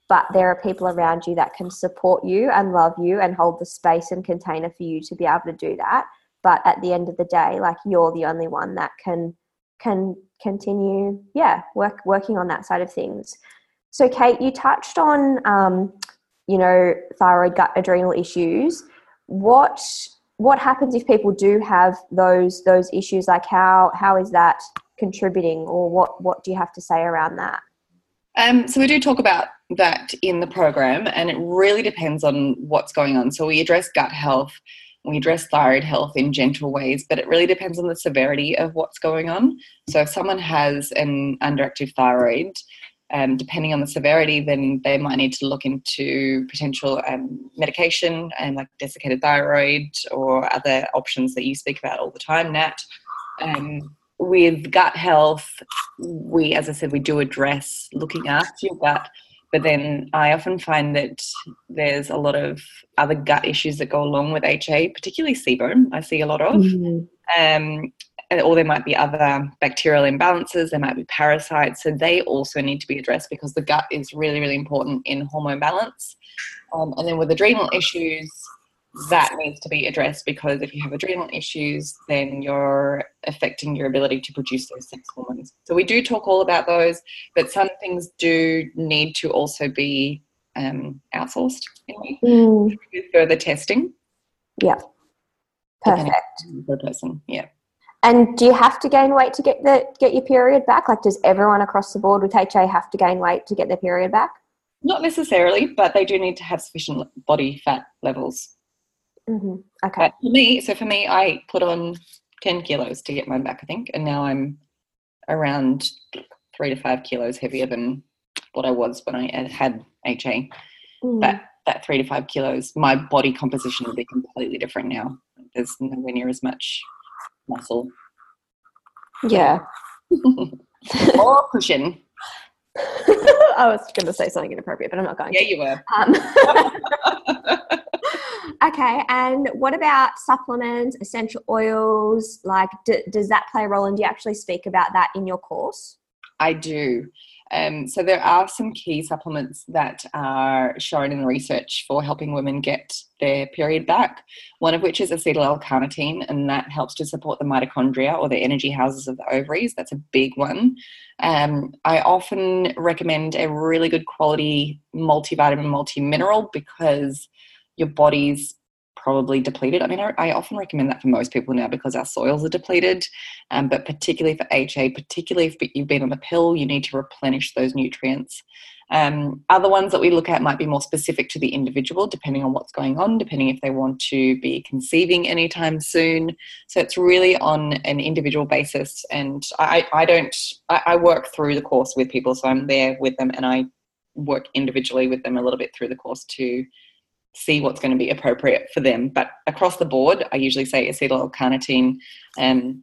but there are people around you that can support you and love you and hold the space and container for you to be able to do that but at the end of the day like you're the only one that can can continue yeah work working on that side of things so kate you touched on um, you know thyroid gut adrenal issues what what happens if people do have those those issues like how how is that contributing or what what do you have to say around that Um, so we do talk about that in the program, and it really depends on what's going on. So we address gut health, we address thyroid health in gentle ways, but it really depends on the severity of what's going on. So if someone has an underactive thyroid, um, depending on the severity, then they might need to look into potential um, medication and like desiccated thyroid or other options that you speak about all the time, Nat. Um, with gut health, we, as I said, we do address looking after your gut, but then I often find that there's a lot of other gut issues that go along with HA, particularly SIBO. I see a lot of, um, and- or there might be other bacterial imbalances. There might be parasites, so they also need to be addressed because the gut is really, really important in hormone balance. Um, and then with adrenal issues, that needs to be addressed because if you have adrenal issues, then you're affecting your ability to produce those sex hormones. So we do talk all about those, but some things do need to also be um, outsourced in a Mm, further testing depending perfect. per person. Yeah. And do you have to gain weight to get the get your period back? Like, does everyone across the board with HA have to gain weight to get their period back? Not necessarily, but they do need to have sufficient body fat levels. hmm Okay. But for me, so for me, I put on 10 kilos to get mine back, I think. And now I'm around three to five kilos heavier than what I was when I had HA. Mm. But that three to five kilos, my body composition would be completely different now. There's nowhere near as much muscle Yeah. or cushion. I was going to say something inappropriate, but I'm not going Yeah, to. you were. Um, okay, and what about supplements, essential oils? Like, d- does that play a role? And do you actually speak about that in your course? I do. Um, so there are some key supplements that are shown in research for helping women get their period back. One of which is acetyl L-carnitine, and that helps to support the mitochondria or the energy houses of the ovaries. That's a big one. Um, I often recommend a really good quality multivitamin, multi-mineral because your body's probably depleted. I mean, I, I often recommend that for most people now because our soils are depleted. Um, but particularly for HA, particularly if you've been on the pill, you need to replenish those nutrients. Um, other ones that we look at might be more specific to the individual, depending on what's going on, depending if they want to be conceiving anytime soon. So it's really on an individual basis. And I, I don't, I, I work through the course with people, so I'm there with them and I work individually with them a little bit through the course to see what's going to be appropriate for them. But across the board, I usually say acetyl L-carnitine um,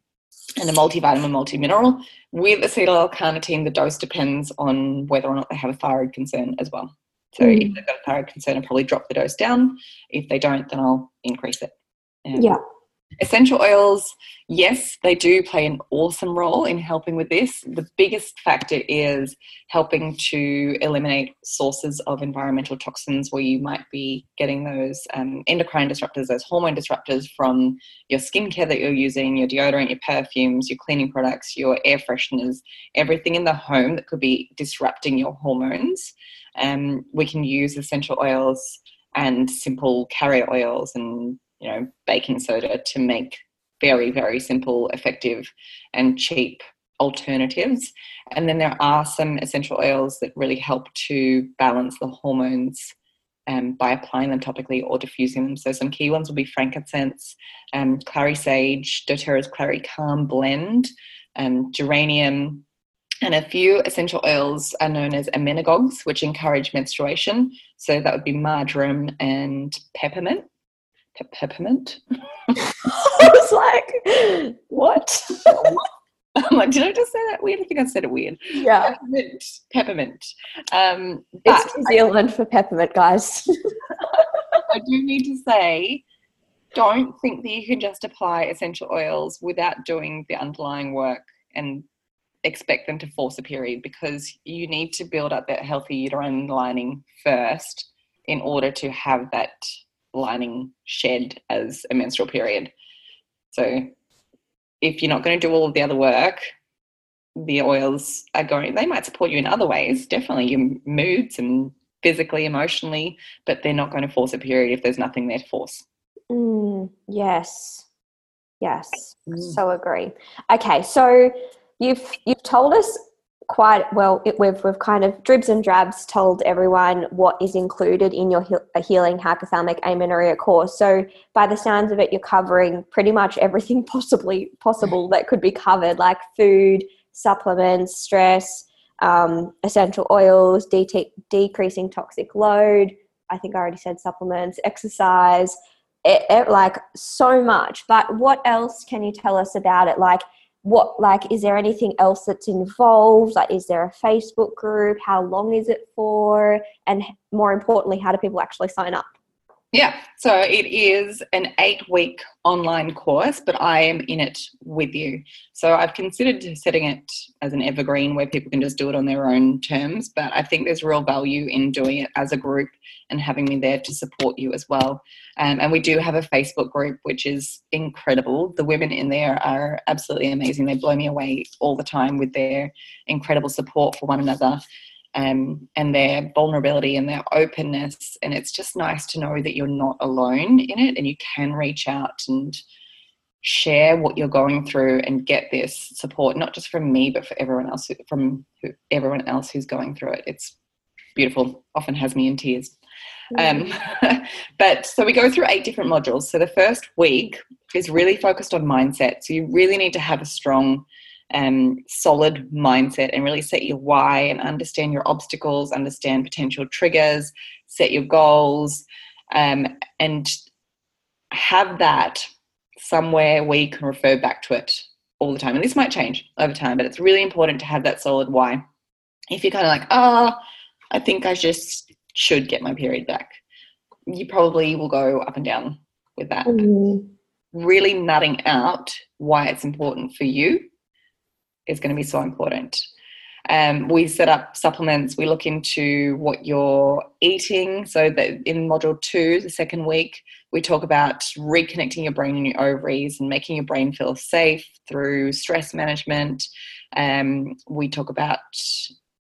and a multivitamin, multi-mineral. With acetyl L-carnitine, the dose depends on whether or not they have a thyroid concern as well. So Mm. if they've got a thyroid concern, I'll probably drop the dose down. If they don't, then I'll increase it. Um, Yeah. Essential oils, yes, they do play an awesome role in helping with this. The biggest factor is helping to eliminate sources of environmental toxins where you might be getting those um, endocrine disruptors, those hormone disruptors from your skincare that you're using, your deodorant, your perfumes, your cleaning products, your air fresheners, everything in the home that could be disrupting your hormones. Um, we can use essential oils and simple carrier oils and you know baking soda to make very very simple effective and cheap alternatives and then there are some essential oils that really help to balance the hormones um, by applying them topically or diffusing them. So some key ones will be frankincense, um, clary sage, doTERRA's clary calm blend, um, geranium, and a few essential oils are known as emmenagogues, which encourage menstruation. So that would be marjoram and peppermint. Pe- peppermint. I was like, what? I'm like, did I just say that weird? I think I said it weird. yeah. Peppermint. Peppermint. Um, It's New Zealand for peppermint, guys. I do need to say, don't think that you can just apply essential oils without doing the underlying work and expect them to force a period because you need to build up that healthy uterine lining first in order to have that lining shed as a menstrual period. So if you're not going to do all of the other work, the oils are going, they might support you in other ways, definitely your moods and physically, emotionally, but they're not going to force a period if there's nothing there to force. Mm, yes. Yes. Mm. So agree. Okay, so you've you've told us quite well. It, we've we've kind of dribs and drabs told everyone what is included in your a healing hypothalamic amenorrhea course. So by the sounds of it, you're covering pretty much everything possibly possible that could be covered, like food, supplements, stress, um, essential oils, de- decreasing toxic load. I think I already said supplements, exercise it, it, like so much but what else can you tell us about it like what like is there anything else that's involved? Like is there a facebook group? How long is it for? And more importantly how do people actually sign up Yeah, so it is an eight week online course, but I am in it with you. So I've considered setting it as an evergreen where people can just do it on their own terms, but I think there's real value in doing it as a group and having me there to support you as well. Um, and we do have a Facebook group, which is incredible. The women in there are absolutely amazing. They blow me away all the time with their incredible support for one another um, and their vulnerability and their openness. And it's just nice to know that you're not alone in it and you can reach out and share what you're going through and get this support, not just from me, but for everyone else, who- from who, everyone else who's going through it. It's beautiful, often has me in tears. Um, but so we go through eight different modules. So the first week is really focused on mindset. So you really need to have a strong um, solid mindset and really set your why and understand your obstacles, understand potential triggers, set your goals, um, and have that somewhere where you can refer back to it all the time. And this might change over time, but it's really important to have that solid why. If you're kind of like, oh, I think I just should get my period back, you probably will go up and down with that. Mm-hmm. Really nutting out why it's important for you is going to be so important. Um, we set up supplements. We look into what you're eating. So that in module two, the second week, we talk about reconnecting your brain and your ovaries and making your brain feel safe through stress management. Um, we talk about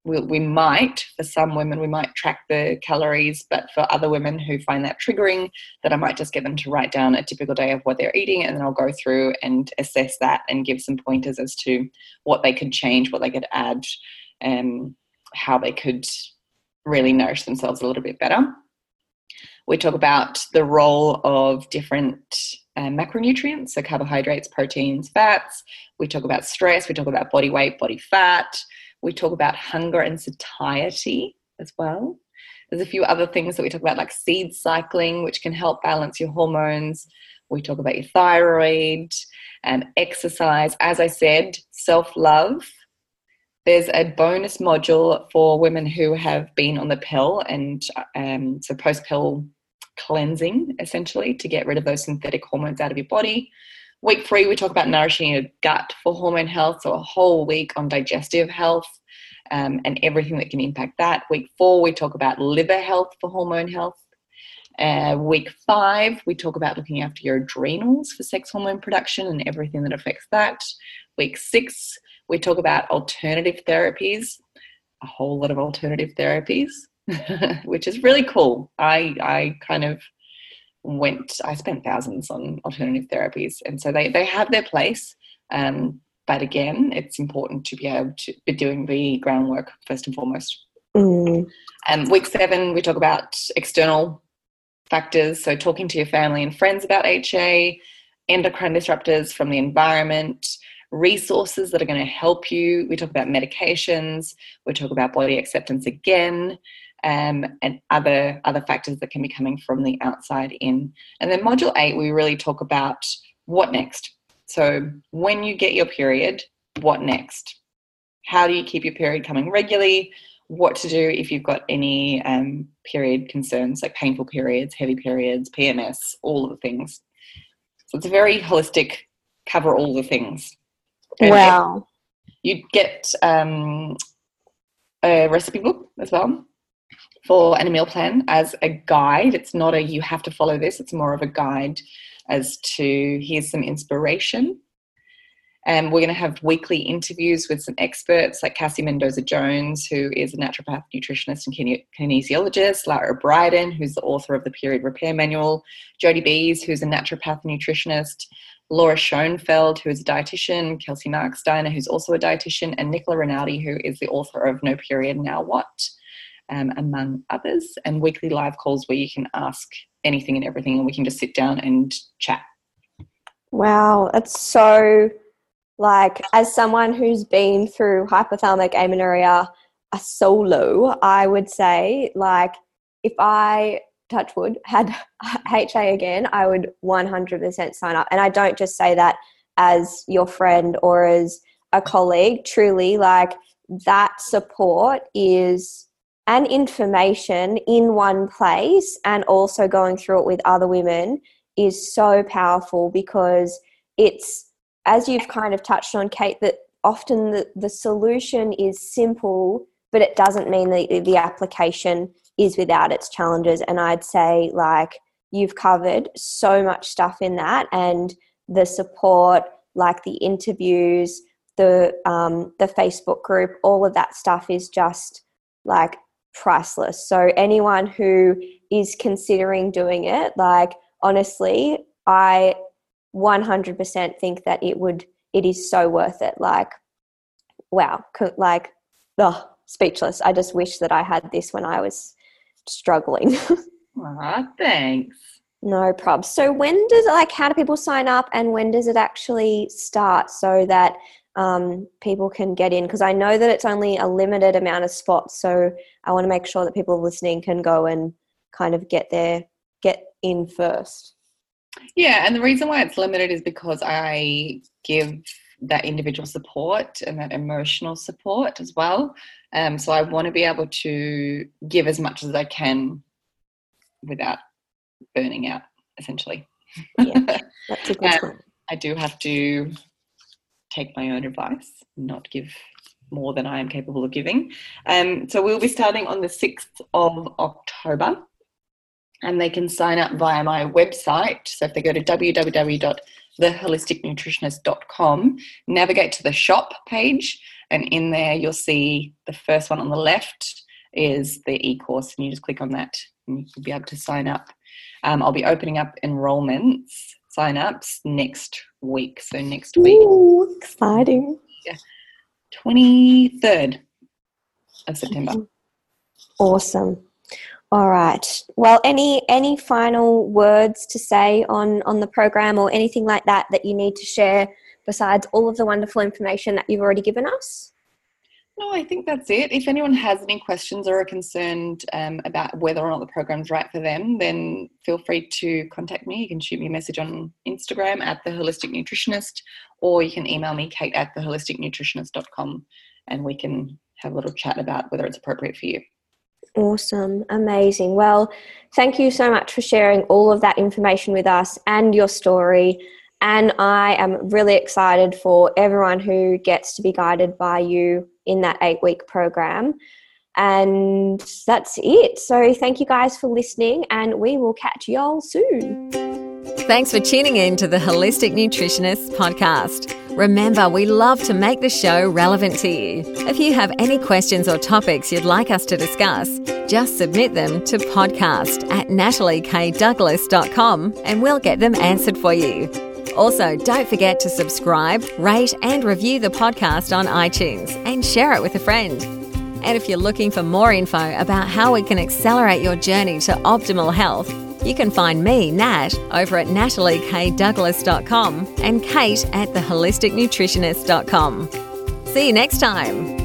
we, we might for some women we might track the calories but for other women who find that triggering that i might just get them to write down a typical day of what they're eating and then i'll go through and assess that and give some pointers as to what they could change what they could add and how they could really nourish themselves a little bit better. We talk about the role of different uh, macronutrients so carbohydrates proteins fats. We talk about stress we talk about body weight body fat we talk about hunger and satiety as well. There's a few other things that we talk about, like seed cycling, which can help balance your hormones. We talk about your thyroid and exercise. As I said, self love. There's a bonus module for women who have been on the pill and um, so post pill cleansing, essentially, to get rid of those synthetic hormones out of your body. Week three, we talk about nourishing your gut for hormone health, so a whole week on digestive health um, and everything that can impact that. Week four, we talk about liver health for hormone health. Uh, week five, we talk about looking after your adrenals for sex hormone production and everything that affects that. Week six, we talk about alternative therapies, a whole lot of alternative therapies, which is really cool. I, I kind of went i spent thousands on alternative therapies. And so they, they have their place um, but again it's important to be able to be doing the groundwork first and foremost. Mm. um, week seven we talk about external factors. So talking to your family and friends about ha endocrine disruptors from the environment resources that are going to help you. We talk about medications. We talk about body acceptance again um, and other other factors that can be coming from the outside in. And then module eight, we really talk about what next. So when you get your period, what next? How do you keep your period coming regularly? What to do if you've got any um, period concerns like painful periods, heavy periods, PMS, all of the things. So it's a very holistic, cover all the things. And wow. You get um, a recipe book as well for an meal plan as a guide. It's not a you have to follow this, it's more of a guide as to here's some inspiration. And we're going to have weekly interviews with some experts like Cassie Mendoza Jones, who is a naturopath, nutritionist, and kinesiologist, Lara Briden, who's the author of the Period Repair Manual, Jody Bees, who's a naturopath nutritionist, Laura Schoenfeld, who is a dietitian, Kelsey Marksteiner, who's also a dietitian, and Nicola Rinaldi, who is the author of No Period Now What um, among others, and weekly live calls where you can ask anything and everything, and we can just sit down and chat. Wow, that's so like as someone who's been through hypothalamic amenorrhea a solo, I would say like if I touchwood had HA again, I would 100% sign up. And I don't just say that as your friend or as a colleague. Truly, like that support is and information in one place and also going through it with other women is so powerful because it's as you've kind of touched on kate that often the, the solution is simple but it doesn't mean that the application is without its challenges. And i'd say like you've covered so much stuff in that and the support like the interviews the um, the facebook group all of that stuff is just like priceless. So anyone who is considering doing it, like honestly, I 100% think that it would it is so worth it. Like wow, like oh, speechless. I just wish that I had this when I was struggling. Ah, thanks. No problem. So when does like how do people sign up and when does it actually start so that um, people can get in because I know that it's only a limited amount of spots. So I want to make sure that people listening can go and kind of get there, get in first. Yeah, and the reason why it's limited is because I give that individual support and that emotional support as well. Um, so I want to be able to give as much as I can without burning out, essentially. Yeah, that's a good um, I do have to take my own advice, not give more than I am capable of giving. Um, so we'll be starting on the 6th of October and they can sign up via my website. So if they go to www.theholisticnutritionist.com, navigate to the shop page, and in there you'll see the first one on the left is the e-course, and you just click on that and you'll be able to sign up. Um, I'll be opening up enrollments, sign-ups next week. So next week. Ooh, exciting. Yeah. 23rd of September. Awesome. All right. Well, any any final words to say on on the program or anything like that that you need to share besides all of the wonderful information that you've already given us? No, I think that's it. If anyone has any questions or are concerned um, about whether or not the program's right for them, then feel free to contact me. You can shoot me a message on Instagram at the Holistic Nutritionist, or you can email me, kate at theholisticnutritionist.com, and we can have a little chat about whether it's appropriate for you. Awesome, amazing. Well, thank you so much for sharing all of that information with us and your story. And I am really excited for everyone who gets to be guided by you in that eight week program. And that's it. So, thank you guys for listening, and we will catch y'all soon. Thanks for tuning in to the Holistic Nutritionist podcast. Remember, we love to make the show relevant to you. If you have any questions or topics you'd like us to discuss, just submit them to podcast at nataliekdouglas.com and we'll get them answered for you. Also, don't forget to subscribe, rate, and review the podcast on iTunes and share it with a friend. And if you're looking for more info about how we can accelerate your journey to optimal health, you can find me, Nat, over at nataliekdouglas.com and Kate at theholisticnutritionist.com. See you next time.